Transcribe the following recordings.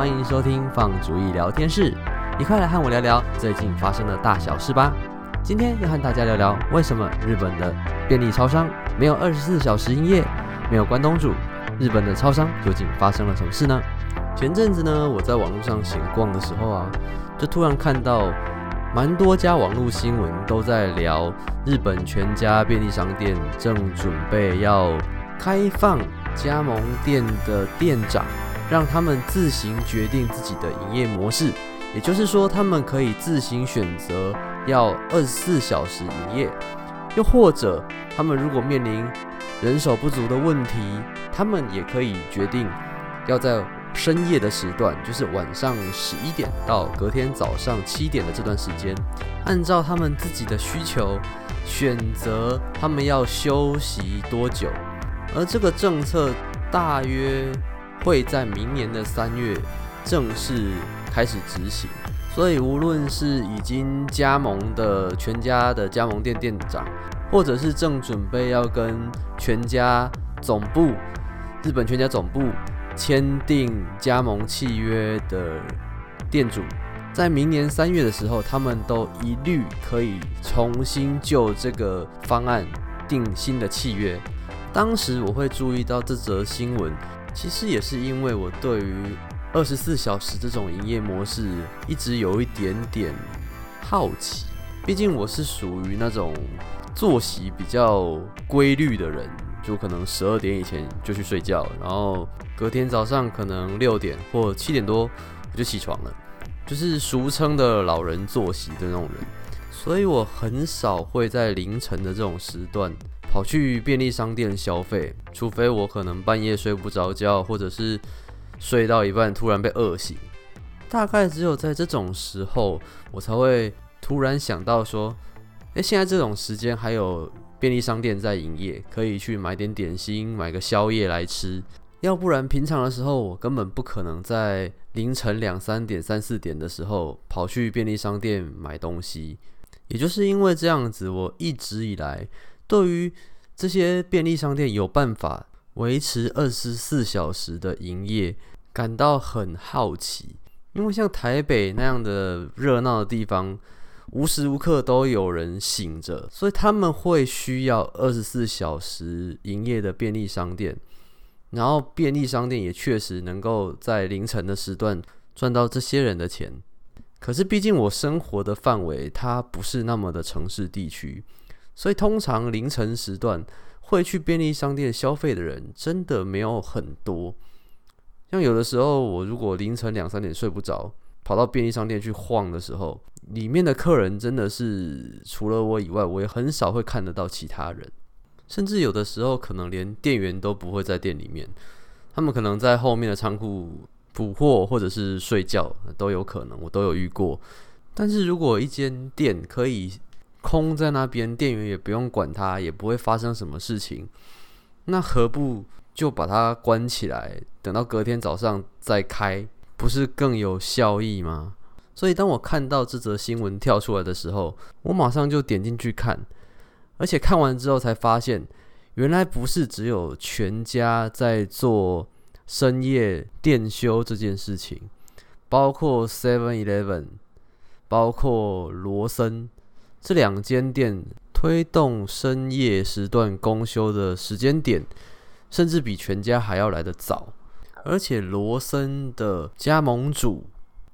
欢迎收听放逐意聊天室，一块来和我聊聊最近发生的大小事吧。今天要和大家聊聊为什么日本的便利超商没有二十四小时营业，没有关东煮。日本的超商究竟发生了什么事呢？前阵子呢，我在网络上闲逛的时候啊，就突然看到蛮多家网络新闻都在聊日本全家便利商店正准备要开放加盟店的店长。让他们自行决定自己的营业模式，也就是说，他们可以自行选择要二十四小时营业，又或者他们如果面临人手不足的问题，他们也可以决定要在深夜的时段，就是晚上十一点到隔天早上七点的这段时间，按照他们自己的需求选择他们要休息多久，而这个政策大约。会在明年的三月正式开始执行，所以无论是已经加盟的全家的加盟店店长，或者是正准备要跟全家总部、日本全家总部签订加盟契约的店主，在明年三月的时候，他们都一律可以重新就这个方案订新的契约。当时我会注意到这则新闻。其实也是因为我对于二十四小时这种营业模式一直有一点点好奇，毕竟我是属于那种作息比较规律的人，就可能十二点以前就去睡觉，然后隔天早上可能六点或七点多我就起床了，就是俗称的老人作息的那种人，所以我很少会在凌晨的这种时段。跑去便利商店消费，除非我可能半夜睡不着觉，或者是睡到一半突然被饿醒，大概只有在这种时候，我才会突然想到说，诶，现在这种时间还有便利商店在营业，可以去买点点心，买个宵夜来吃。要不然平常的时候，我根本不可能在凌晨两三点、三四点的时候跑去便利商店买东西。也就是因为这样子，我一直以来。对于这些便利商店有办法维持二十四小时的营业，感到很好奇。因为像台北那样的热闹的地方，无时无刻都有人醒着，所以他们会需要二十四小时营业的便利商店。然后便利商店也确实能够在凌晨的时段赚到这些人的钱。可是毕竟我生活的范围它不是那么的城市地区。所以，通常凌晨时段会去便利商店消费的人真的没有很多。像有的时候，我如果凌晨两三点睡不着，跑到便利商店去晃的时候，里面的客人真的是除了我以外，我也很少会看得到其他人。甚至有的时候，可能连店员都不会在店里面，他们可能在后面的仓库补货或者是睡觉都有可能，我都有遇过。但是如果一间店可以空在那边，店员也不用管它，也不会发生什么事情。那何不就把它关起来，等到隔天早上再开，不是更有效益吗？所以当我看到这则新闻跳出来的时候，我马上就点进去看，而且看完之后才发现，原来不是只有全家在做深夜店休这件事情，包括 Seven Eleven，包括罗森。这两间店推动深夜时段公休的时间点，甚至比全家还要来得早。而且罗森的加盟主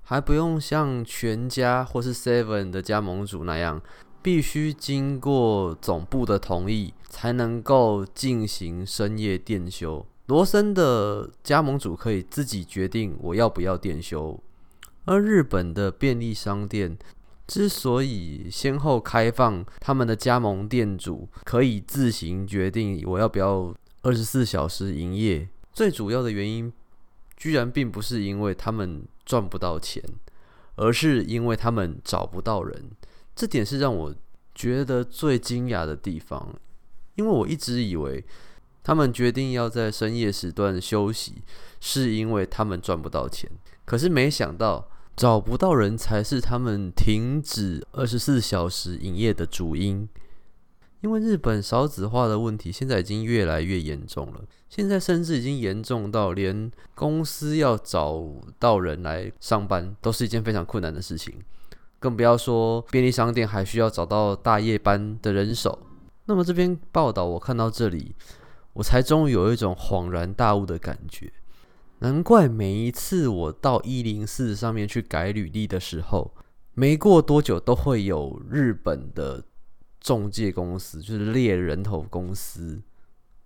还不用像全家或是 Seven 的加盟主那样，必须经过总部的同意才能够进行深夜店休。罗森的加盟主可以自己决定我要不要店休，而日本的便利商店。之所以先后开放，他们的加盟店主可以自行决定我要不要二十四小时营业，最主要的原因，居然并不是因为他们赚不到钱，而是因为他们找不到人。这点是让我觉得最惊讶的地方，因为我一直以为他们决定要在深夜时段休息，是因为他们赚不到钱，可是没想到。找不到人才是他们停止二十四小时营业的主因，因为日本少子化的问题现在已经越来越严重了，现在甚至已经严重到连公司要找到人来上班都是一件非常困难的事情，更不要说便利商店还需要找到大夜班的人手。那么这篇报道我看到这里，我才终于有一种恍然大悟的感觉，难怪每一次我到一零四上面去改履历的时候，没过多久都会有日本的。中介公司就是猎人头公司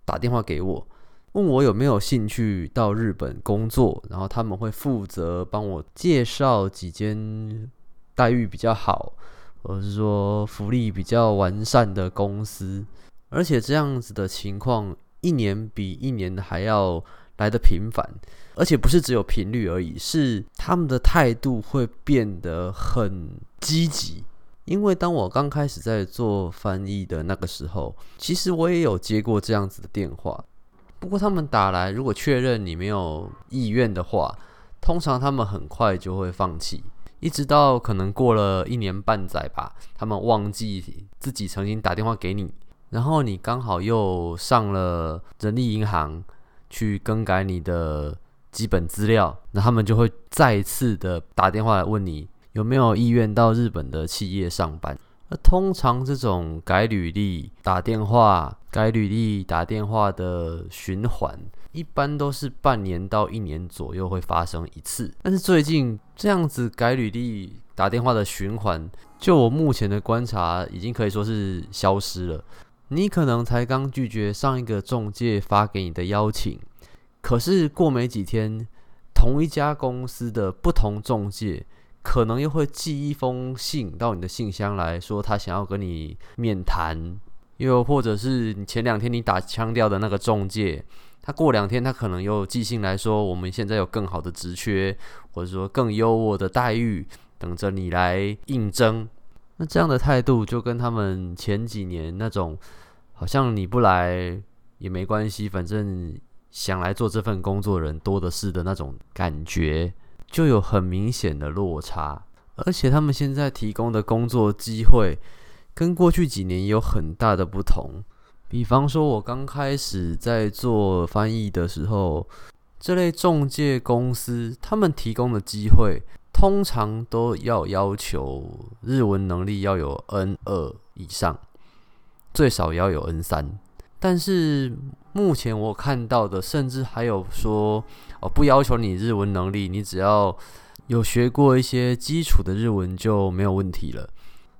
打电话给我，问我有没有兴趣到日本工作，然后他们会负责帮我介绍几间待遇比较好，或是说福利比较完善的公司，而且这样子的情况一年比一年还要来得频繁，而且不是只有频率而已，是他们的态度会变得很积极。因为当我刚开始在做翻译的那个时候，其实我也有接过这样子的电话。不过他们打来，如果确认你没有意愿的话，通常他们很快就会放弃。一直到可能过了一年半载吧，他们忘记自己曾经打电话给你，然后你刚好又上了人力银行去更改你的基本资料，那他们就会再次的打电话来问你。有没有意愿到日本的企业上班？那通常这种改履历、打电话、改履历、打电话的循环，一般都是半年到一年左右会发生一次。但是最近这样子改履历、打电话的循环，就我目前的观察，已经可以说是消失了。你可能才刚拒绝上一个中介发给你的邀请，可是过没几天，同一家公司的不同中介。可能又会寄一封信到你的信箱来说，他想要跟你面谈，又或者是你前两天你打枪掉的那个中介，他过两天他可能又寄信来说，我们现在有更好的职缺，或者说更优渥的待遇等着你来应征。那这样的态度就跟他们前几年那种好像你不来也没关系，反正想来做这份工作人多的是的那种感觉。就有很明显的落差，而且他们现在提供的工作机会跟过去几年也有很大的不同。比方说，我刚开始在做翻译的时候，这类中介公司他们提供的机会通常都要要求日文能力要有 N 二以上，最少要有 N 三。但是目前我看到的，甚至还有说。哦，不要求你日文能力，你只要有学过一些基础的日文就没有问题了。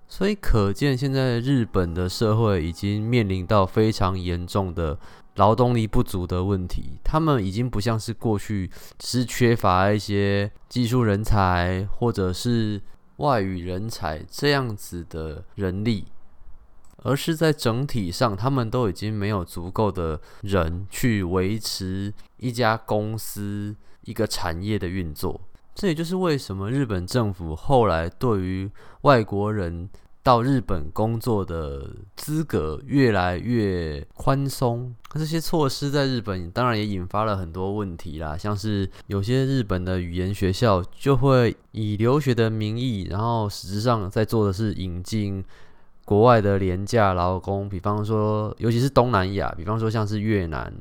所以可见，现在日本的社会已经面临到非常严重的劳动力不足的问题。他们已经不像是过去只是缺乏一些技术人才或者是外语人才这样子的人力。而是在整体上，他们都已经没有足够的人去维持一家公司、一个产业的运作。这也就是为什么日本政府后来对于外国人到日本工作的资格越来越宽松。这些措施在日本当然也引发了很多问题啦，像是有些日本的语言学校就会以留学的名义，然后实质上在做的是引进。国外的廉价劳工，比方说，尤其是东南亚，比方说像是越南、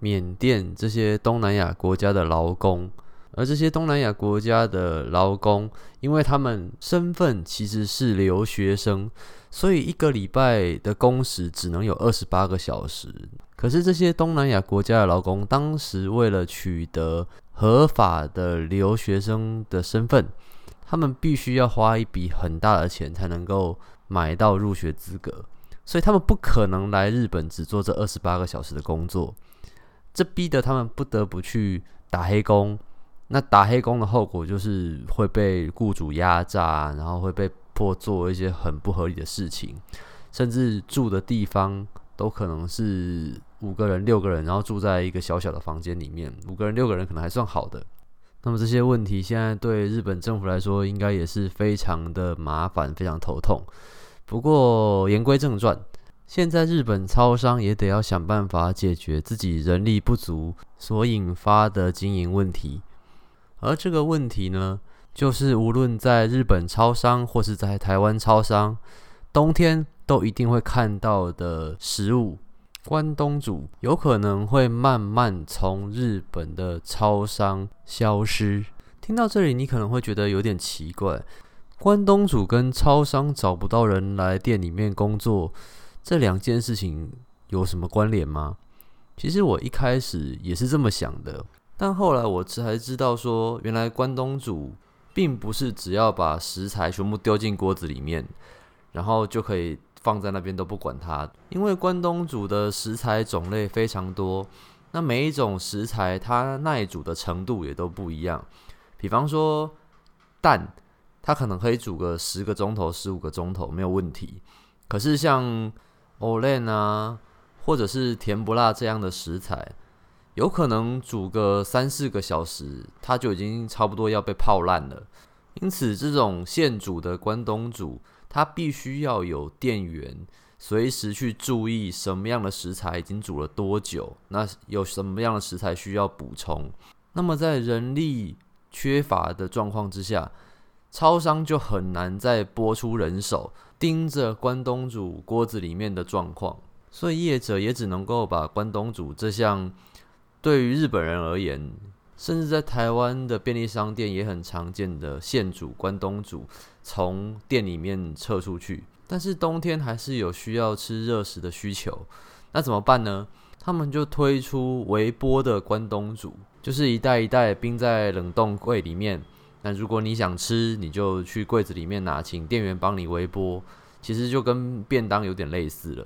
缅甸这些东南亚国家的劳工，而这些东南亚国家的劳工，因为他们身份其实是留学生，所以一个礼拜的工时只能有二十八个小时。可是这些东南亚国家的劳工，当时为了取得合法的留学生的身份，他们必须要花一笔很大的钱才能够。买到入学资格，所以他们不可能来日本只做这二十八个小时的工作，这逼得他们不得不去打黑工。那打黑工的后果就是会被雇主压榨，然后会被迫做一些很不合理的事情，甚至住的地方都可能是五个人、六个人，然后住在一个小小的房间里面。五个人、六个人可能还算好的。那么这些问题现在对日本政府来说，应该也是非常的麻烦，非常头痛。不过言归正传，现在日本超商也得要想办法解决自己人力不足所引发的经营问题。而这个问题呢，就是无论在日本超商或是在台湾超商，冬天都一定会看到的食物——关东煮，有可能会慢慢从日本的超商消失。听到这里，你可能会觉得有点奇怪：关东煮跟超商找不到人来店里面工作，这两件事情有什么关联吗？其实我一开始也是这么想的，但后来我才知道说，原来关东煮并不是只要把食材全部丢进锅子里面，然后就可以放在那边都不管它。因为关东煮的食材种类非常多，那每一种食材它耐煮的程度也都不一样。比方说蛋，它可能可以煮个十个钟头、十五个钟头没有问题。可是像欧练啊，或者是甜不辣这样的食材，有可能煮个三四个小时，它就已经差不多要被泡烂了。因此，这种现煮的关东煮，它必须要有店员随时去注意什么样的食材已经煮了多久，那有什么样的食材需要补充。那么，在人力缺乏的状况之下，超商就很难再拨出人手盯着关东煮锅子里面的状况，所以业者也只能够把关东煮这项。对于日本人而言，甚至在台湾的便利商店也很常见的现煮关东煮，从店里面撤出去。但是冬天还是有需要吃热食的需求，那怎么办呢？他们就推出微波的关东煮，就是一袋一袋冰在冷冻柜里面。那如果你想吃，你就去柜子里面拿，请店员帮你微波。其实就跟便当有点类似了。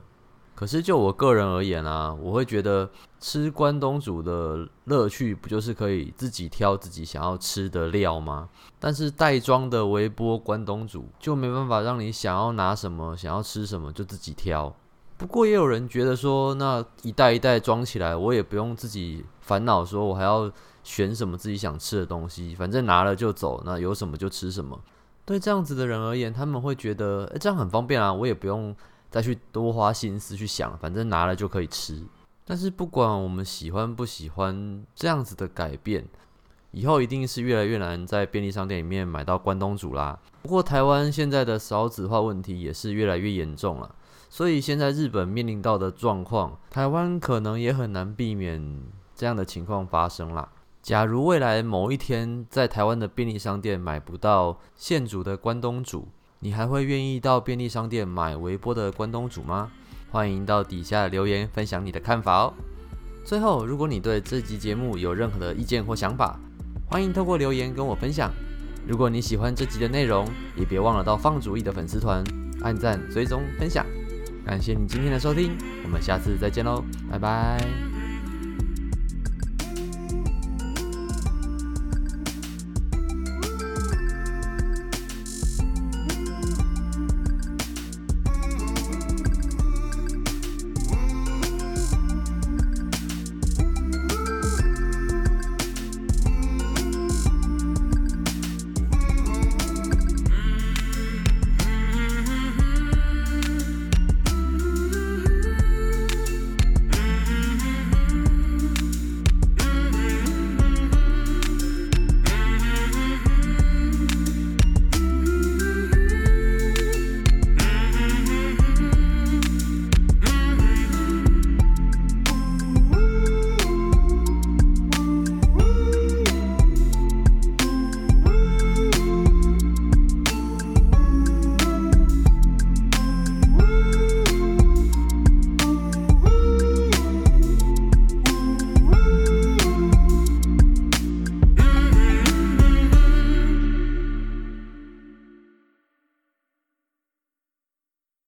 可是就我个人而言啊，我会觉得吃关东煮的乐趣不就是可以自己挑自己想要吃的料吗？但是袋装的微波关东煮就没办法让你想要拿什么、想要吃什么就自己挑。不过也有人觉得说，那一袋一袋装起来，我也不用自己烦恼，说我还要选什么自己想吃的东西，反正拿了就走，那有什么就吃什么。对这样子的人而言，他们会觉得，诶，这样很方便啊，我也不用。再去多花心思去想，反正拿了就可以吃。但是不管我们喜欢不喜欢这样子的改变，以后一定是越来越难在便利商店里面买到关东煮啦。不过台湾现在的少子化问题也是越来越严重了，所以现在日本面临到的状况，台湾可能也很难避免这样的情况发生啦。假如未来某一天在台湾的便利商店买不到现煮的关东煮，你还会愿意到便利商店买微波的关东煮吗？欢迎到底下留言分享你的看法哦。最后，如果你对这集节目有任何的意见或想法，欢迎透过留言跟我分享。如果你喜欢这集的内容，也别忘了到放主意的粉丝团按赞、追踪、分享。感谢你今天的收听，我们下次再见喽，拜拜。